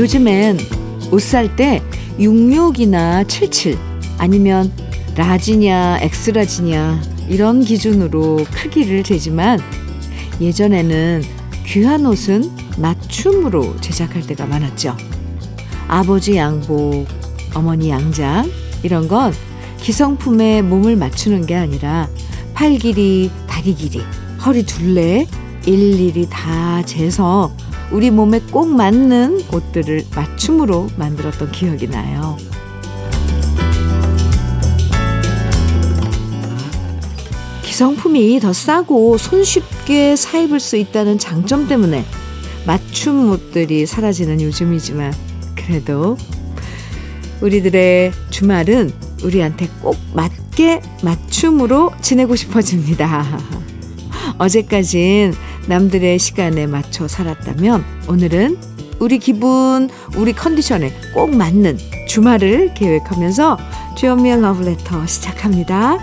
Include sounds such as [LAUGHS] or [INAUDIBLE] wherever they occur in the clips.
요즘엔 옷 살 때 66이나 77 아니면 large냐 X-large냐 이런 기준으로 크기를 재지만 예전에는 귀한 옷은 맞춤으로 제작할 때가 많았죠. 아버지 양복, 어머니 양장 이런 건 기성품에 몸을 맞추는 게 아니라 팔 길이, 다리 길이, 허리 둘레 일일이 다 재서 우리 몸에 꼭 맞는 옷들을 맞춤으로 만들었던 기억이 나요. 기성품이 더 싸고 손쉽게 사입을 수 있다는 장점 때문에 맞춤 옷들이 사라지는 요즘이지만 그래도 우리들의 주말은 우리한테 꼭 맞게 맞춤으로 지내고 싶어집니다. [LAUGHS] 어제까진 남들의 시간에 맞춰 살았다면 오늘은 우리 기분, 우리 컨디션에 꼭 맞는 주말을 계획하면서 주연미의 러브레터 시작합니다.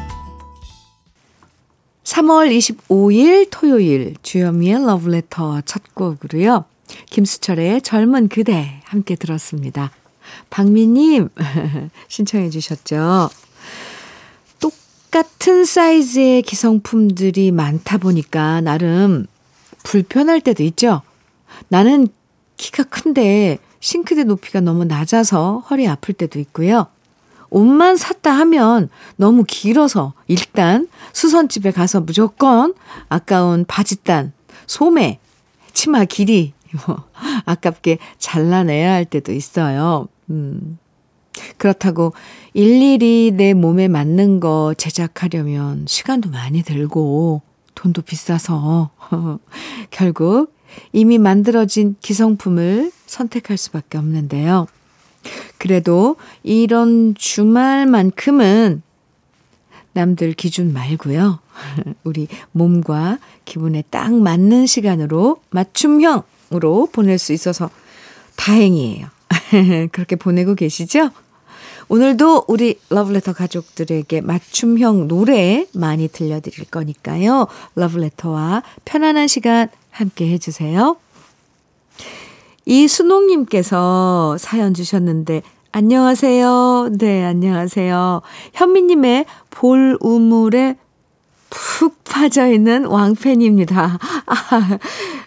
3월 25일 토요일 주현미의 러브레터 첫 곡으로요. 김수철의 젊은 그대 함께 들었습니다. 박미님 [LAUGHS] 신청해 주셨죠. 똑같은 사이즈의 기성품들이 많다 보니까 나름 불편할 때도 있죠. 나는 키가 큰데 싱크대 높이가 너무 낮아서 허리 아플 때도 있고요. 옷만 샀다 하면 너무 길어서 일단 수선집에 가서 무조건 아까운 바지단, 소매, 치마 길이 뭐 아깝게 잘라내야 할 때도 있어요. 음. 그렇다고 일일이 내 몸에 맞는 거 제작하려면 시간도 많이 들고 돈도 비싸서 [LAUGHS] 결국 이미 만들어진 기성품을 선택할 수밖에 없는데요. 그래도 이런 주말만큼은 남들 기준 말고요. [LAUGHS] 우리 몸과 기분에 딱 맞는 시간으로 맞춤형으로 보낼 수 있어서 다행이에요. [LAUGHS] 그렇게 보내고 계시죠? 오늘도 우리 러브레터 가족들에게 맞춤형 노래 많이 들려드릴 거니까요. 러브레터와 편안한 시간 함께 해주세요. 이순옥님께서 사연 주셨는데, 안녕하세요. 네, 안녕하세요. 현미님의 볼 우물에 푹 빠져 있는 왕팬입니다. [LAUGHS] 아,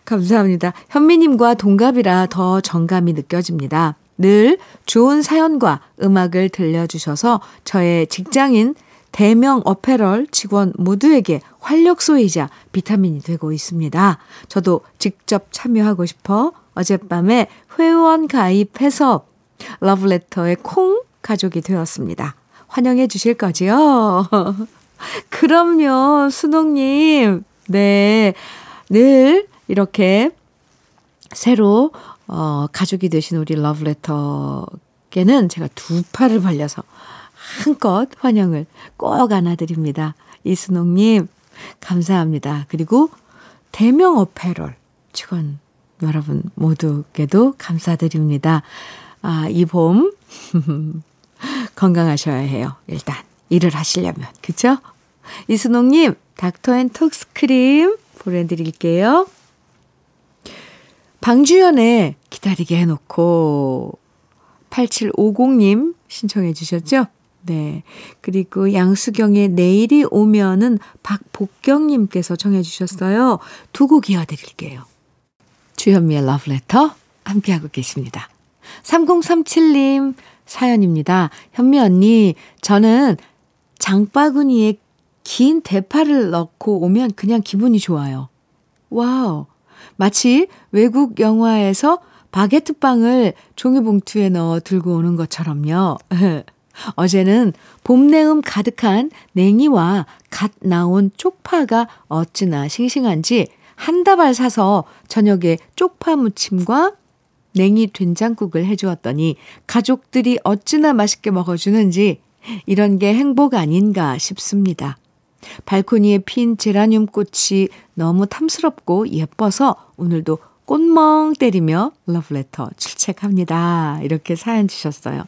감사합니다. 현미님과 동갑이라 더 정감이 느껴집니다. 늘 좋은 사연과 음악을 들려주셔서 저의 직장인 대명 어페럴 직원 모두에게 활력소이자 비타민이 되고 있습니다. 저도 직접 참여하고 싶어 어젯밤에 회원 가입해서 러브레터의 콩 가족이 되었습니다. 환영해 주실 거지요? [LAUGHS] 그럼요, 순옥님. 네. 늘 이렇게 새로, 어, 가족이 되신 우리 러브레터께는 제가 두 팔을 벌려서 한껏 환영을 꼭 안아드립니다. 이순옥님, 감사합니다. 그리고 대명 어페럴 직원 여러분 모두께도 감사드립니다. 아, 이 봄, [LAUGHS] 건강하셔야 해요. 일단, 일을 하시려면. 그쵸? 이순옥님, 닥터 앤 톡스 크림 보내드릴게요. 방주연의 기다리게 해놓고 8750님 신청해 주셨죠? 네. 그리고 양수경의 내일이 오면은 박복경님께서 청해 주셨어요. 두 곡 이어드릴게요. 주현미의 러브레터 함께하고 계십니다. 3037님 사연입니다. 현미 언니, 저는 장바구니에 긴 대파를 넣고 오면 그냥 기분이 좋아요. wow. 마치 외국 영화에서 바게트 빵을 종이봉투에 넣어 들고 오는 것처럼요. [LAUGHS] 어제는 봄내음 가득한 냉이와 갓 나온 쪽파가 어찌나 싱싱한지 한 다발 사서 저녁에 쪽파 무침과 냉이 된장국을 해주었더니 가족들이 어찌나 맛있게 먹어주는지 이런 게 행복 아닌가 싶습니다. 발코니에 핀 제라늄 꽃이 너무 탐스럽고 예뻐서 오늘도 꽃멍 때리며 러브레터 출첵합니다. 이렇게 사연 주셨어요.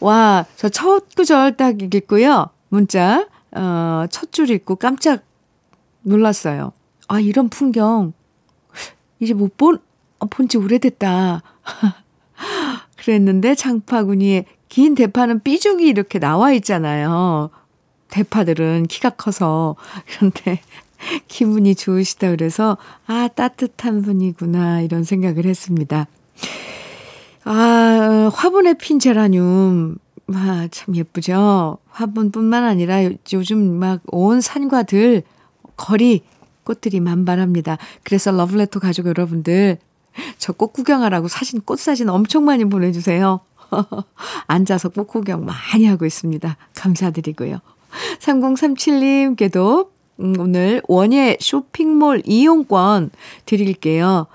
와, 저 첫 구절 딱 읽고요. 문자, 어, 첫 줄 읽고 깜짝 놀랐어요. 아, 이런 풍경, 이제 못 본, 어, 본지 오래됐다. [LAUGHS] 그랬는데 장바구니에 긴 대파는 삐죽이 이렇게 나와 있잖아요. 대파들은 키가 커서. 그런데 [LAUGHS] 기분이 좋으시다 그래서, 아, 따뜻한 분이구나, 이런 생각을 했습니다. 아, 화분에 핀 제라늄. 아, 참 예쁘죠? 화분뿐만 아니라 요즘 막 온 산과 들, 거리, 꽃들이 만발합니다. 그래서 러블레터 가족 여러분들, 저 꽃 구경하라고 사진, 꽃 사진 엄청 많이 보내주세요. [LAUGHS] 앉아서 꽃 구경 많이 하고 있습니다. 감사드리고요. 3037님께도 음, 오늘 원예 쇼핑몰 이용권 드릴게요.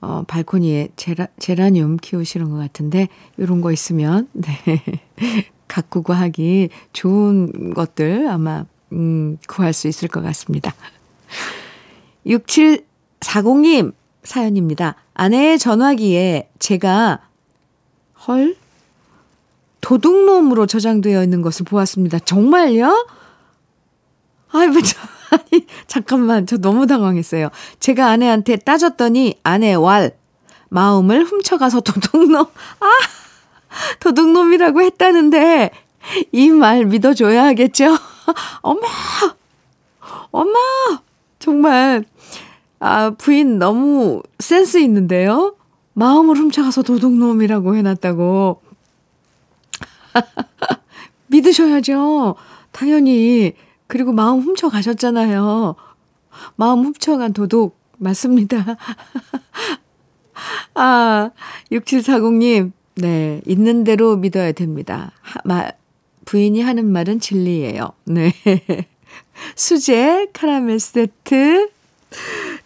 어, 발코니에 제라, 제라늄 키우시는 것 같은데, 이런 거 있으면, [LAUGHS] 네. 가꾸고 하기 좋은 것들 아마, 음, 구할 수 있을 것 같습니다. 6740님 사연입니다. 아내의 전화기에 제가, 헐? 도둑놈으로 저장되어 있는 것을 보았습니다. 정말요? 아이고, 저, [LAUGHS] 아니, 잠깐만. 저 너무 당황했어요. 제가 아내한테 따졌더니 아내 왈, 마음을 훔쳐가서 도둑놈, 아! 도둑놈이라고 했다는데, 이 말 믿어줘야 하겠죠? [LAUGHS] 엄마! 엄마! 정말, 아, 부인 너무 센스 있는데요? 마음을 훔쳐가서 도둑놈이라고 해놨다고. [LAUGHS] 믿으셔야죠. 당연히. 그리고 마음 훔쳐 가셨잖아요. 마음 훔쳐간 도둑 맞습니다. [LAUGHS] 아, 6740님. 네, 있는 대로 믿어야 됩니다. 하, 마, 부인이 하는 말은 진리예요. 네. [LAUGHS] 수제 카라멜 세트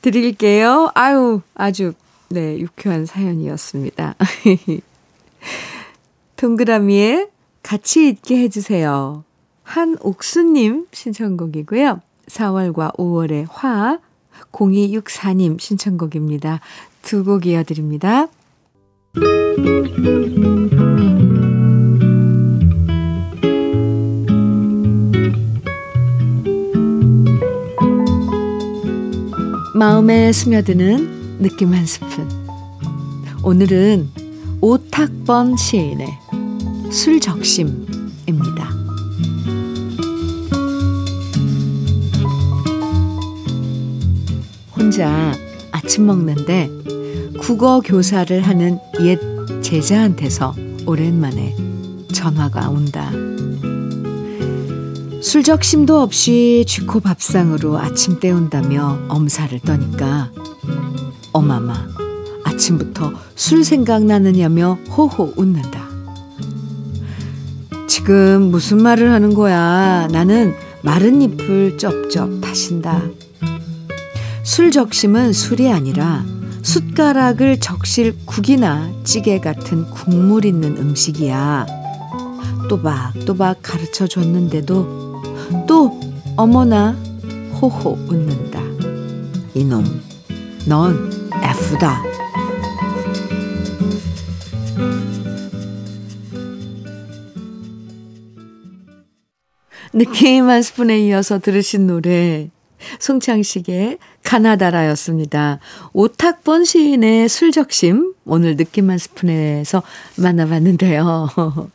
드릴게요. 아유, 아주 네, 유쾌한 사연이었습니다. [LAUGHS] 동그라미에 같이 있게 해주세요. 한옥수님 신청곡이고요. 4월과 5월의 화 0264님 신청곡입니다. 두 곡 이어드립니다. 마음에 스며드는 느낌 한 스푼. 오늘은 오탁번 시인의 술적심입니다. 혼자 아침 먹는데 국어 교사를 하는 옛 제자한테서 오랜만에 전화가 온다. 술적심도 없이 쥐코 밥상으로 아침 때운다며 엄살을 떠니까 어마마 아침부터 술 생각나느냐며 호호 웃는다. 지금 무슨 말을 하는 거야? 나는 마른 잎을 쩝쩝 다신다. 술 적심은 술이 아니라 숟가락을 적실 국이나 찌개 같은 국물 있는 음식이야. 또박또박 가르쳐 줬는데도 또 어머나 호호 웃는다. 이놈, 넌 F다. 느낌 한 스푼에 이어서 들으신 노래 송창식의 가나다라였습니다. 오탁번 시인의 술적심 오늘 느낌 한 스푼에서 만나봤는데요. [LAUGHS]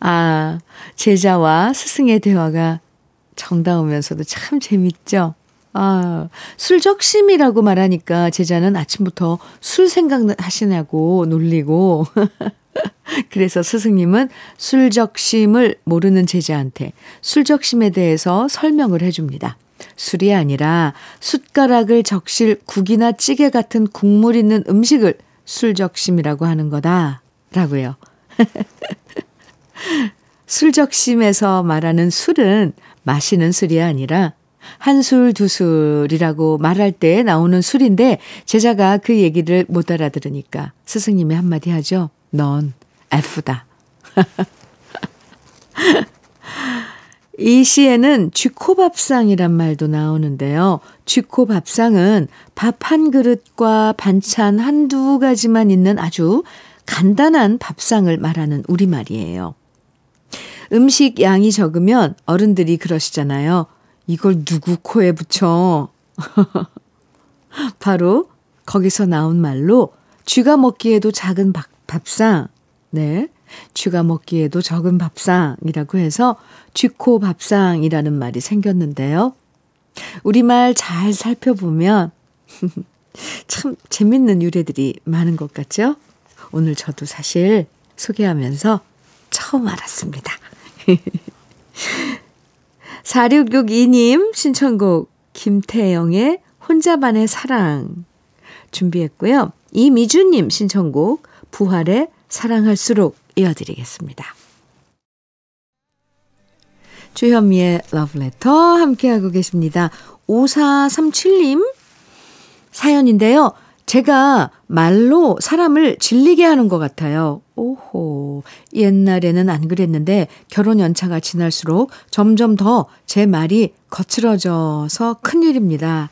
아, 제자와 스승의 대화가 정다우면서도 참 재밌죠. 아, 술적심이라고 말하니까 제자는 아침부터 술 생각하시냐고 놀리고 [LAUGHS] 그래서 스승님은 술적심을 모르는 제자한테 술적심에 대해서 설명을 해줍니다. 술이 아니라 숟가락을 적실 국이나 찌개 같은 국물 있는 음식을 술적심이라고 하는 거다. 라고요. [LAUGHS] 술적심에서 말하는 술은 마시는 술이 아니라 한 술, 두 술이라고 말할 때 나오는 술인데 제자가 그 얘기를 못 알아들으니까 스승님이 한마디 하죠. 넌 F다. [LAUGHS] 이 시에는 쥐코밥상이란 말도 나오는데요. 쥐코밥상은 밥 한 그릇과 반찬 한두 가지만 있는 아주 간단한 밥상을 말하는 우리말이에요. 음식 양이 적으면 어른들이 그러시잖아요. 이걸 누구 코에 붙여? [LAUGHS] 바로 거기서 나온 말로 쥐가 먹기에도 작은 밥, 밥상, 네. 쥐가 먹기에도 적은 밥상이라고 해서 쥐코 밥상이라는 말이 생겼는데요. 우리말 잘 살펴보면 [LAUGHS] 참 재밌는 유래들이 많은 것 같죠? 오늘 저도 사실 소개하면서 처음 알았습니다. [LAUGHS] 4662님 신청곡 김태영의 혼자만의 사랑 준비했고요. 이미주님 신청곡 부활의 사랑할수록 이어드리겠습니다. 주현미의 러브레터 함께하고 계십니다. 5437님 사연인데요. 제가 말로 사람을 질리게 하는 것 같아요. 오호. 옛날에는 안 그랬는데 결혼 연차가 지날수록 점점 더 제 말이 거칠어져서 큰일입니다.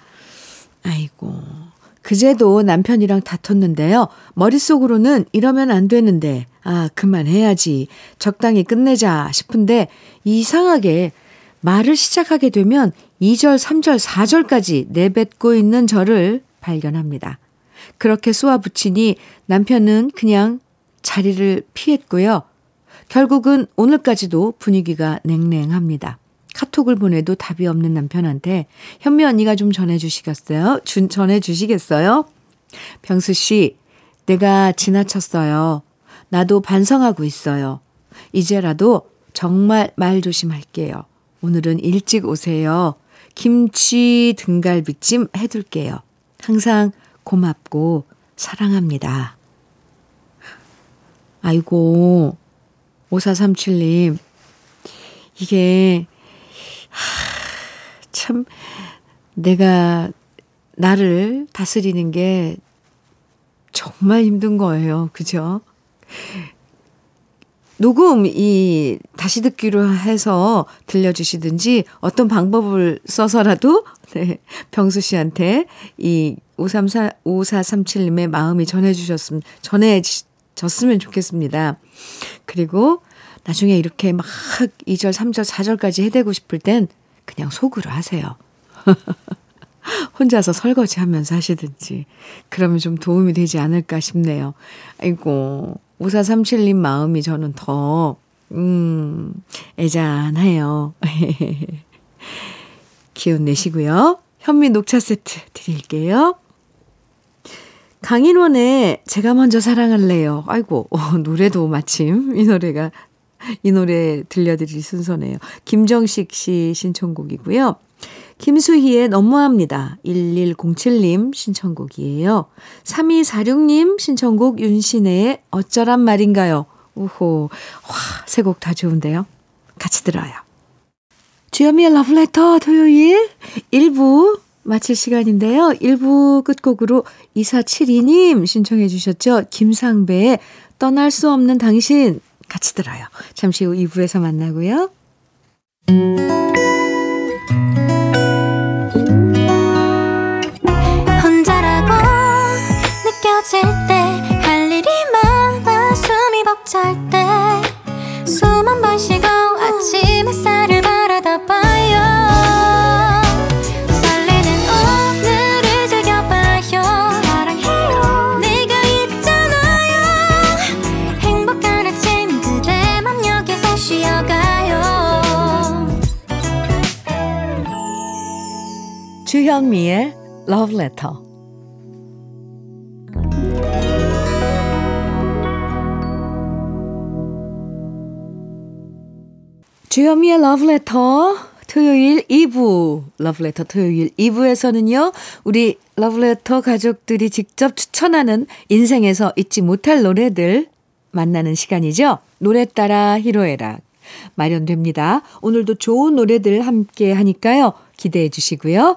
아이고. 그제도 남편이랑 다퉜는데요. 머릿속으로는 이러면 안 되는데, 아, 그만해야지. 적당히 끝내자 싶은데, 이상하게 말을 시작하게 되면 2절, 3절, 4절까지 내뱉고 있는 저를 발견합니다. 그렇게 쏘아붙이니 남편은 그냥 자리를 피했고요. 결국은 오늘까지도 분위기가 냉랭합니다. 카톡을 보내도 답이 없는 남편한테 현미 언니가 좀 전해주시겠어요? 준, 전해주시겠어요? 병수 씨, 내가 지나쳤어요. 나도 반성하고 있어요. 이제라도 정말 말 조심할게요. 오늘은 일찍 오세요. 김치 등갈비찜 해둘게요. 항상 고맙고 사랑합니다. 아이고, 5437님. 이게 참, 내가 나를 다스리는 게 정말 힘든 거예요. 그죠? 녹음, 이, 다시 듣기로 해서 들려주시든지 어떤 방법을 써서라도, 네, 병수 씨한테 이 534, 5437님의 마음이 전해주셨으면, 전해졌으면 좋겠습니다. 그리고 나중에 이렇게 막 2절, 3절, 4절까지 해대고 싶을 땐 그냥 속으로 하세요. [LAUGHS] 혼자서 설거지 하면서 하시든지. 그러면 좀 도움이 되지 않을까 싶네요. 아이고, 5437님 마음이 저는 더, 음, 애잔해요. [LAUGHS] 기운 내시고요. 현미 녹차 세트 드릴게요. 강인원의 제가 먼저 사랑할래요. 아이고, 어, 노래도 마침 이 노래가 이 노래 들려드릴 순서네요. 김정식 씨 신청곡이고요. 김수희의 너무합니다. 1107님 신청곡이에요. 3246님 신청곡 윤신의 어쩌란 말인가요? 우호. 와, 세 곡 다 좋은데요. 같이 들어요. 주현미의 러브레터 토요일 1부 마칠 시간인데요. 1부 끝곡으로 2472님 신청해 주셨죠. 김상배의 떠날 수 없는 당신 같이 들어요. 잠시 후 2부에서 만나고요. 혼자라고 느껴질 주현미의 Love Letter. 주현미의 Love Letter 토요일 2부 Love Letter 토요일 2부에서는요. 우리 Letter 가족들이 직접 추천하는 인생에서 잊지 못할 노래들 만나는 시간이죠. 노래 따라 히로에락 마련됩니다. 오늘도 좋은 노래들 함께 하니까요. 기대해 주시고요.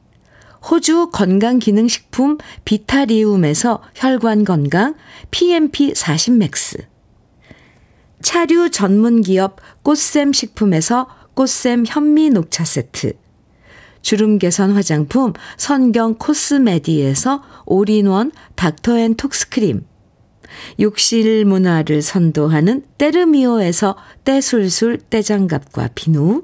호주 건강기능식품 비타리움에서 혈관건강 PMP 40 맥스, 차류 전문기업 꽃샘 식품에서 꽃샘 현미 녹차 세트, 주름 개선 화장품 선경 코스메디에서 올인원 닥터앤톡스크림, 욕실 문화를 선도하는 때르미오에서 때술술 때장갑과 비누,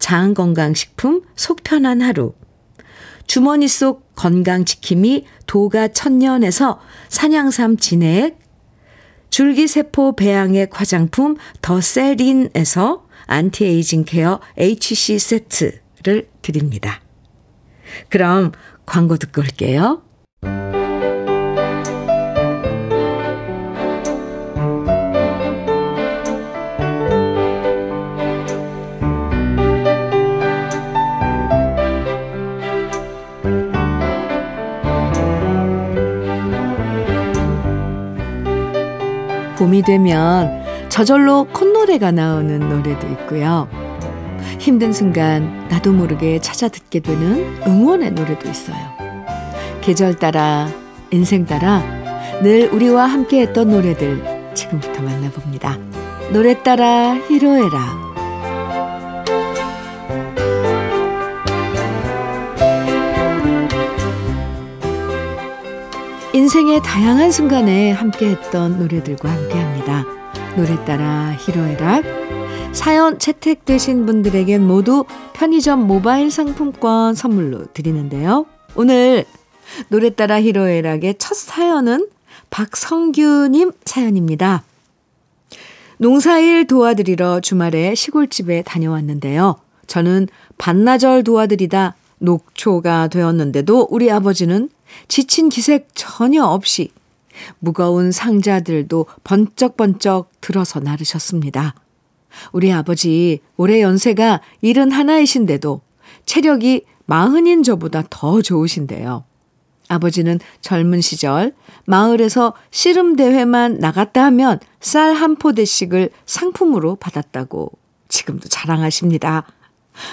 장건강식품 속편한 하루, 주머니 속 건강지킴이 도가 천년에서 산양삼 진액, 줄기세포 배양액 화장품 더세린에서 anti-aging care HC 세트를 드립니다. 그럼 광고 듣고 올게요. 되면 저절로 콧노래가 나오는 노래도 있고요. 힘든 순간 나도 모르게 찾아 듣게 되는 응원의 노래도 있어요. 계절 따라, 인생 따라 늘 우리와 함께 했던 노래들 지금부터 만나봅니다. 노래 따라 히로에라. 인생의 다양한 순간에 함께했던 노래들과 함께합니다. 노래 따라 히로에락 사연 채택되신 분들에겐 모두 편의점 모바일 상품권 선물로 드리는데요. 오늘 노래 따라 히로에락의 첫 사연은 박성규님 사연입니다. 농사일 도와드리러 주말에 시골집에 다녀왔는데요. 저는 반나절 도와드리다 녹초가 되었는데도 우리 아버지는 지친 기색 전혀 없이 무거운 상자들도 번쩍번쩍 들어서 나르셨습니다. 우리 아버지 올해 연세가 일흔 하나이신데도 체력이 마흔인 저보다 더 좋으신데요. 아버지는 젊은 시절 마을에서 씨름 대회만 나갔다 하면 쌀 한 포대씩을 상품으로 받았다고 지금도 자랑하십니다.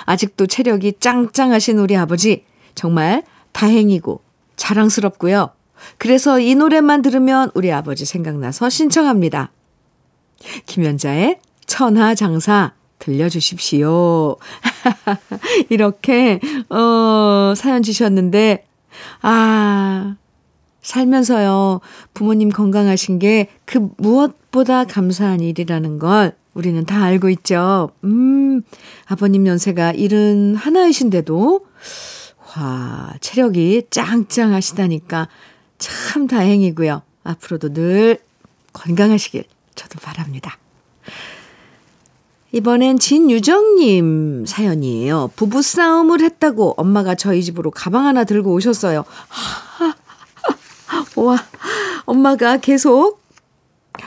아직도 체력이 짱짱하신 우리 아버지 정말 다행이고 자랑스럽고요. 그래서 이 노래만 들으면 우리 아버지 생각나서 신청합니다. 김연자의 천하장사 들려주십시오. [LAUGHS] 이렇게, 어, 사연 주셨는데, 아, 살면서요, 부모님 건강하신 게 그 무엇보다 감사한 일이라는 걸 우리는 다 알고 있죠. 음, 아버님 연세가 일은 하나이신데도, 와, 체력이 짱짱하시다니까 참 다행이고요. 앞으로도 늘 건강하시길 저도 바랍니다. 이번엔 진유정님 사연이에요. 부부싸움을 했다고 엄마가 저희 집으로 가방 하나 들고 오셨어요. [LAUGHS] 와, 엄마가 계속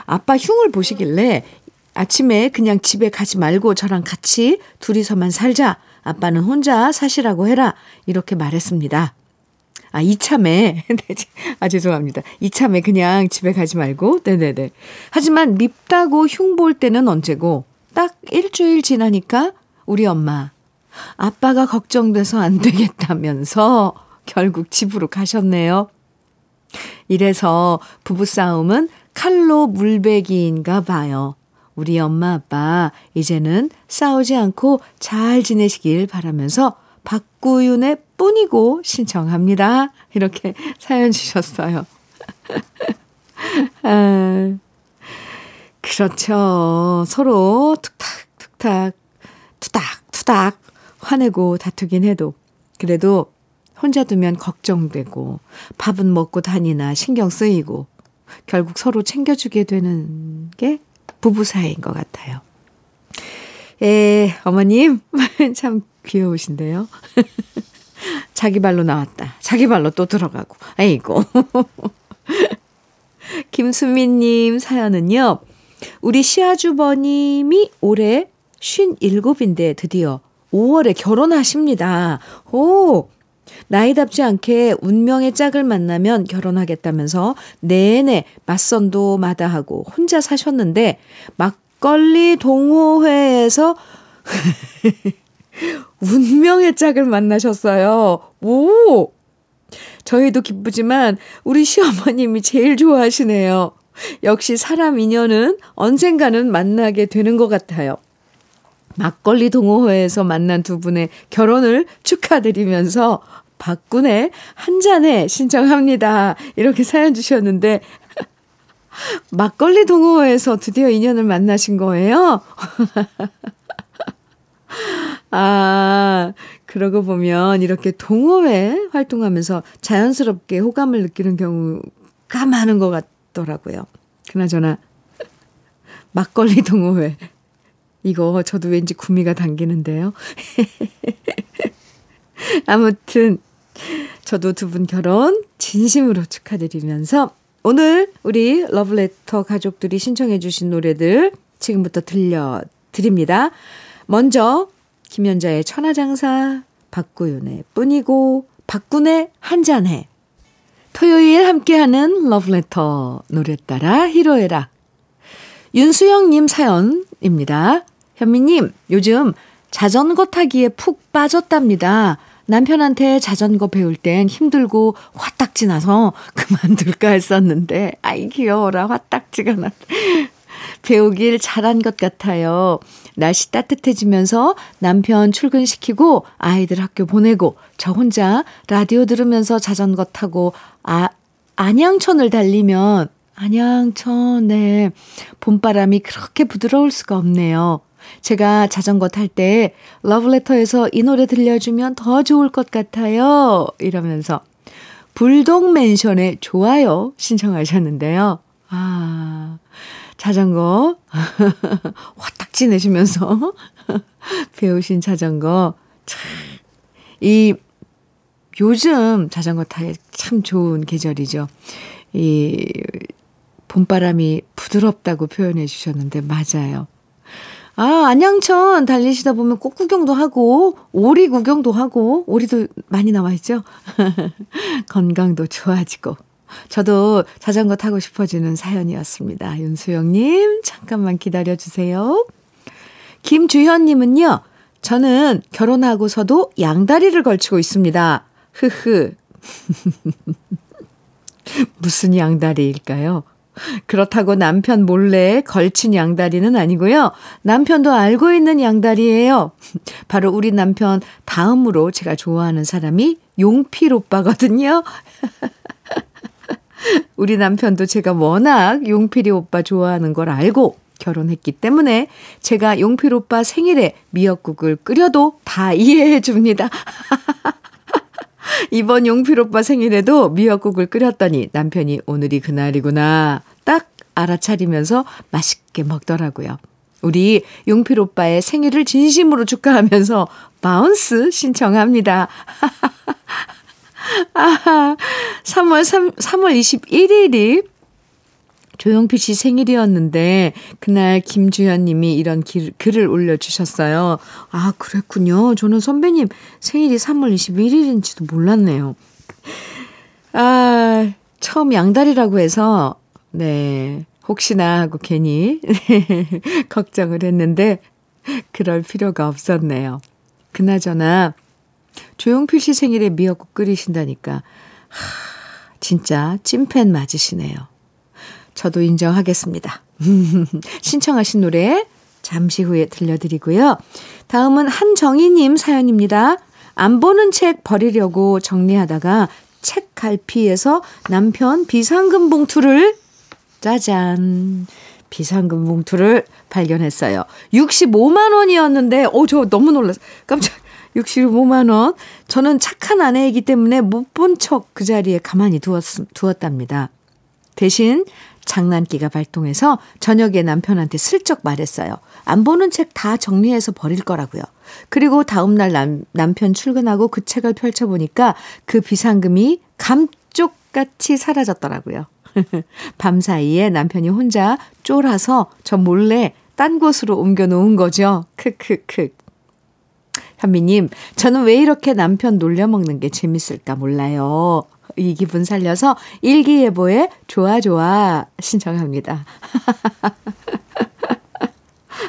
아빠 흉을 보시길래 아침에 그냥 집에 가지 말고 저랑 같이 둘이서만 살자. 아빠는 혼자 사시라고 해라. 이렇게 말했습니다. 아, 이참에, [LAUGHS] 네, 아, 죄송합니다. 이참에 그냥 집에 가지 말고, 네네네. 하지만 밉다고 흉볼 때는 언제고, 딱 일주일 지나니까 우리 엄마, 아빠가 걱정돼서 안 되겠다면서 [LAUGHS] 결국 집으로 가셨네요. 이래서 부부싸움은 칼로 물베기인가 봐요. 우리 엄마 아빠 이제는 싸우지 않고 잘 지내시길 바라면서 박구윤의 뿐이고 신청합니다. 이렇게 [LAUGHS] 사연 주셨어요. [LAUGHS] 아, 그 그렇죠. 서로 툭탁, 툭탁, 투닥, 투닥 화내고 다투긴 해도 그래도 혼자 두면 걱정되고 밥은 먹고 다니나 신경 쓰이고 결국 서로 챙겨주게 되는 게 부부 사이인 것 같아요. 에, 어머님, [LAUGHS] 참 귀여우신데요. [LAUGHS] 자기 발로 나왔다. 자기 발로 또 들어가고. 아이고. [LAUGHS] 김수민님 사연은요. 우리 시아주버님이 올해 57인데 드디어 5월에 결혼하십니다. 오! 나이답지 않게 운명의 짝을 만나면 결혼하겠다면서 내내 맞선도 마다하고 혼자 사셨는데 막걸리 동호회에서 [LAUGHS] 운명의 짝을 만나셨어요. 오! 저희도 기쁘지만 우리 시어머님이 제일 좋아하시네요. 역시 사람 인연은 언젠가는 만나게 되는 것 같아요. 막걸리 동호회에서 만난 두 분의 결혼을 축하드리면서 박군의 한 잔에 신청합니다. 이렇게 사연 주셨는데, [LAUGHS] 막걸리 동호회에서 드디어 인연을 만나신 거예요? [LAUGHS] 아, 그러고 보면 이렇게 동호회 활동하면서 자연스럽게 호감을 느끼는 경우가 많은 것 같더라고요. 그나저나, [LAUGHS] 막걸리 동호회. 이거 저도 왠지 구미가 당기는데요. 아무튼, 저도 두 분 결혼 진심으로 축하드리면서 오늘 우리 러브레터 가족들이 신청해 주신 노래들 지금부터 들려드립니다. 먼저 김연자의 천하장사, 박구윤의 뿐이고 박군의 한잔해 토요일 함께하는 러브레터 노래 따라 히로에락 윤수영님 사연입니다. 현미님 요즘 자전거 타기에 푹 빠졌답니다. 남편한테 자전거 배울 땐 힘들고 화딱지 나서 [LAUGHS] 그만둘까 했었는데, 아이, 귀여워라. 화딱지가 나. [LAUGHS] 배우길 잘한 것 같아요. 날씨 따뜻해지면서 남편 출근시키고 아이들 학교 보내고 저 혼자 라디오 들으면서 자전거 타고 아, 안양천을 달리면 안양천, 네. 봄바람이 그렇게 부드러울 수가 없네요. 제가 자전거 탈 때 러브레터에서 이 노래 들려주면 더 좋을 것 같아요. 이러면서 불독 맨션에 좋아요 신청하셨는데요. 아, 자전거 [LAUGHS] 화딱 지 내시면서 [LAUGHS] 배우신 자전거 참, 이 요즘 자전거 타기 참 좋은 계절이죠. 이 봄바람이 부드럽다고 표현해 주셨는데 맞아요. 아, 안양천 달리시다 보면 꽃 구경도 하고, 오리 구경도 하고, 오리도 많이 나와 있죠? [LAUGHS] 건강도 좋아지고. 저도 자전거 타고 싶어지는 사연이었습니다. 윤수영님, 잠깐만 기다려 주세요. 김주현님은요, 저는 결혼하고서도 양다리를 걸치고 있습니다. 흐흐. [LAUGHS] 무슨 양다리일까요? [LAUGHS] 그렇다고 남편 몰래 걸친 양다리는 아니고요. 남편도 알고 있는 양다리예요. [LAUGHS] 바로 우리 남편 다음으로 제가 좋아하는 사람이 용필 오빠거든요. [LAUGHS] 우리 남편도 제가 워낙 용필이 오빠 좋아하는 걸 알고 결혼했기 때문에 제가 용필 오빠 생일에 미역국을 끓여도 다 이해해 줍니다. 이번 용필 오빠 생일에도 미역국을 끓였더니 남편이 오늘이 그날이구나 딱 알아차리면서 맛있게 먹더라고요. 우리 용필 오빠의 생일을 진심으로 축하하면서 바운스 신청합니다. 아, 3월 3, 3월 21일이 조용필 씨 생일이었는데 그날 김주현 님이 이런 길, 글을 올려주셨어요. 아, 그랬군요. 저는 선배님 생일이 3월 21일인지도 몰랐네요. 아, 처음 양다리라고 해서, 네, 혹시나 하고 괜히 [LAUGHS] 걱정을 했는데, 그럴 필요가 없었네요. 그나저나, 조용필 씨 생일에 미역국 끓이신다니까, 하, 진짜 찐팬 맞으시네요. 저도 인정하겠습니다. [LAUGHS] 신청하신 노래 잠시 후에 들려드리고요. 다음은 한정희님 사연입니다. 안 보는 책 버리려고 정리하다가 책 갈피에서 남편 비상금 봉투를 짜잔 비상금 봉투를 발견했어요. 65만 원이었는데, 오, 저 너무 놀랐어. 깜짝, 65만 원. 저는 착한 아내이기 때문에 못 본 척 그 자리에 가만히 두었, 두었답니다. 대신 장난기가 발동해서 저녁에 남편한테 슬쩍 말했어요. 안 보는 책 다 정리해서 버릴 거라고요. 그리고 다음날 남, 남편 출근하고 그 책을 펼쳐보니까 그 비상금이 감쪽같이 사라졌더라고요. [LAUGHS] 밤 사이에 남편이 혼자 쫄아서 저 몰래 딴 곳으로 옮겨 놓은 거죠. 크크크. 현미님, 저는 왜 이렇게 남편 놀려먹는 게 재밌을까 몰라요. 이 기분 살려서 일기예보에 좋아 좋아 신청합니다. [LAUGHS]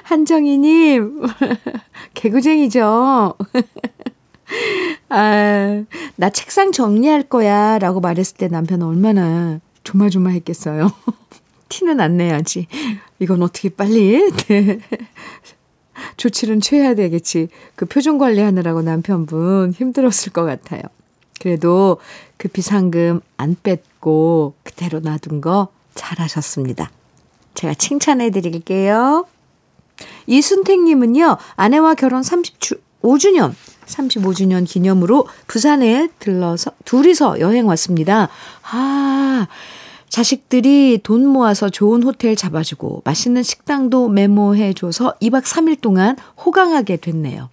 한정희님, [LAUGHS] 개구쟁이죠? [LAUGHS] 아, 나 책상 정리할 거야 라고 말했을 때 남편은 얼마나 조마조마 했겠어요. 티는 안 내야지. 이건 어떻게 빨리 네. 조치는 취해야 되겠지. 그 표정 관리하느라고 남편분 힘들었을 것 같아요. 그래도 그 비상금 안 뺐고 그대로 놔둔 거 잘하셨습니다. 제가 칭찬해 드릴게요. 이순택님은요, 아내와 결혼 35주년, 35주년 기념으로 부산에 들러서 둘이서 여행 왔습니다. 아, 자식들이 돈 모아서 좋은 호텔 잡아주고 맛있는 식당도 메모해줘서 2박 3일 동안 호강하게 됐네요.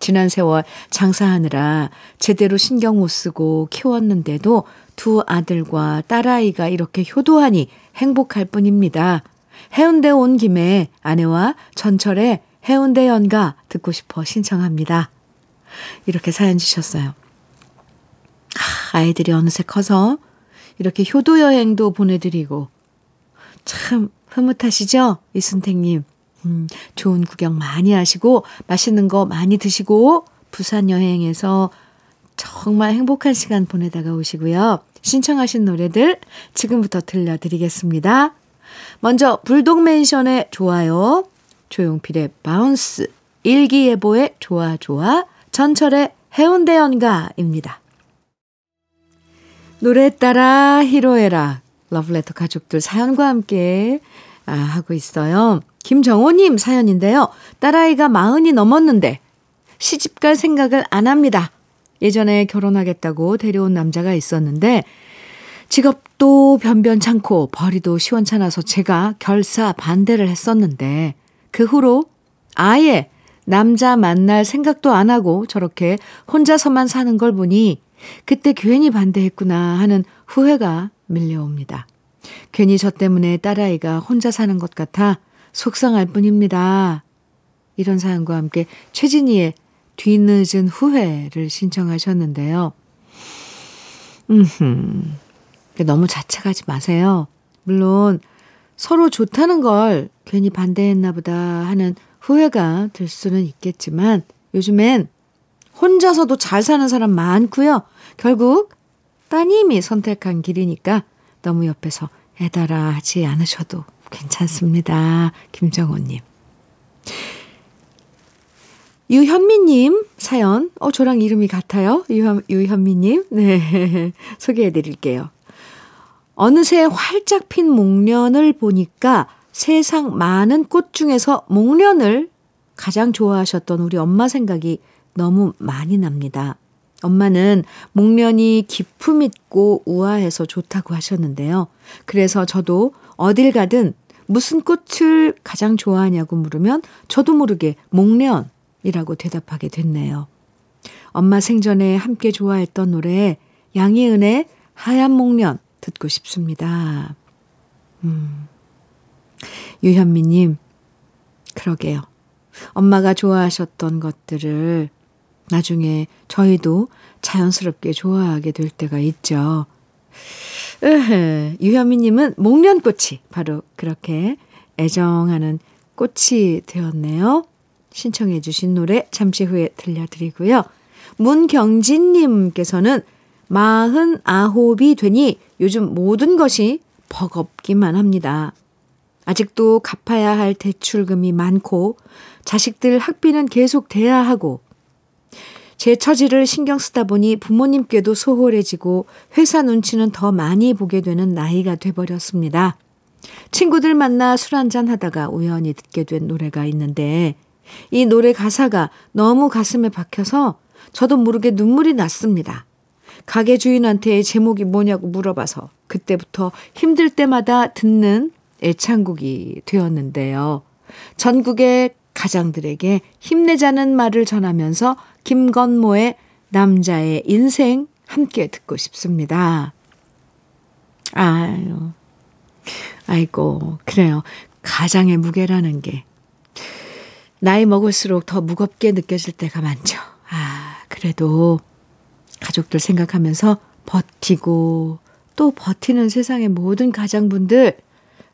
지난 세월 장사하느라 제대로 신경 못 쓰고 키웠는데도 두 아들과 딸아이가 이렇게 효도하니 행복할 뿐입니다. 해운대 온 김에 아내와 전철에 해운대 연가 듣고 싶어 신청합니다. 이렇게 사연 주셨어요. 아, 아이들이 어느새 커서 이렇게 효도 여행도 보내드리고 참 흐뭇하시죠? 이순택님. 음, 좋은 구경 많이 하시고 맛있는 거 많이 드시고 부산 여행에서 정말 행복한 시간 보내다가 오시고요. 신청하신 노래들 지금부터 들려드리겠습니다. 먼저 불독맨션의 좋아요, 조용필의 바운스, 일기예보의 좋아 좋아, 전철의 해운대 연가입니다. 노래 따라 히로에라 러브레터 가족들 사연과 함께 아, 하고 있어요. 김정호님 사연인데요. 딸아이가 마흔이 넘었는데 시집갈 생각을 안 합니다. 예전에 결혼하겠다고 데려온 남자가 있었는데 직업도 변변찮고 벌이도 시원찮아서 제가 결사 반대를 했었는데 그 후로 아예 남자 만날 생각도 안 하고 저렇게 혼자서만 사는 걸 보니 그때 괜히 반대했구나 하는 후회가 밀려옵니다. 괜히 저 때문에 딸아이가 혼자 사는 것 같아 속상할 뿐입니다. 이런 사연과 함께 최진희의 뒤늦은 후회를 신청하셨는데요. 음, 너무 자책하지 마세요. 물론 서로 좋다는 걸 괜히 반대했나 보다 하는 후회가 들 수는 있겠지만 요즘엔 혼자서도 잘 사는 사람 많고요. 결국 따님이 선택한 길이니까 너무 옆에서 애달아 하지 않으셔도 괜찮습니다. 김정호님. 유현미님 사연, 어, 저랑 이름이 같아요. 유현, 유현미님. 네. [LAUGHS] 소개해 드릴게요. 어느새 활짝 핀 목련을 보니까 세상 많은 꽃 중에서 목련을 가장 좋아하셨던 우리 엄마 생각이 너무 많이 납니다. 엄마는 목련이 기품 있고 우아해서 좋다고 하셨는데요. 그래서 저도 어딜 가든 무슨 꽃을 가장 좋아하냐고 물으면 저도 모르게 목련이라고 대답하게 됐네요. 엄마 생전에 함께 좋아했던 노래 양희은의 하얀 목련 듣고 싶습니다. 음. 유현미님, 그러게요. 엄마가 좋아하셨던 것들을 나중에 저희도 자연스럽게 좋아하게 될 때가 있죠. 으흐, 유현미님은 목련꽃이 바로 그렇게 애정하는 꽃이 되었네요. 신청해 주신 노래 잠시 후에 들려드리고요. 문경진님께서는 마흔 아홉이 되니 요즘 모든 것이 버겁기만 합니다. 아직도 갚아야 할 대출금이 많고 자식들 학비는 계속 돼야 하고 제 처지를 신경 쓰다 보니 부모님께도 소홀해지고 회사 눈치는 더 많이 보게 되는 나이가 돼버렸습니다. 친구들 만나 술 한잔 하다가 우연히 듣게 된 노래가 있는데 이 노래 가사가 너무 가슴에 박혀서 저도 모르게 눈물이 났습니다. 가게 주인한테 제목이 뭐냐고 물어봐서 그때부터 힘들 때마다 듣는 애창곡이 되었는데요. 전국의 가장들에게 힘내자는 말을 전하면서 김건모의 남자의 인생 함께 듣고 싶습니다. 아유, 아이고, 그래요. 가장의 무게라는 게 나이 먹을수록 더 무겁게 느껴질 때가 많죠. 아, 그래도 가족들 생각하면서 버티고 또 버티는 세상의 모든 가장분들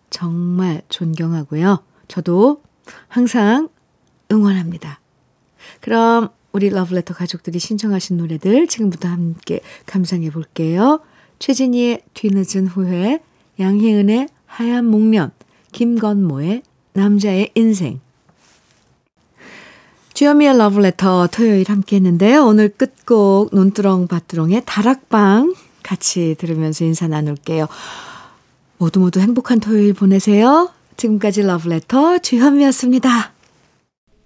정말 존경하고요. 저도 항상 응원합니다. 그럼 우리 러브레터 가족들이 신청하신 노래들 지금부터 함께 감상해 볼게요. 최진희의 뒤늦은 후회, 양희은의 하얀 목련, 김건모의 남자의 인생. 주현미의 러브레터 토요일 함께 했는데요. 오늘 끝곡 논두렁 밭두렁의 다락방 같이 들으면서 인사 나눌게요. 모두 모두 행복한 토요일 보내세요. 지금까지 러브레터 주현미였습니다.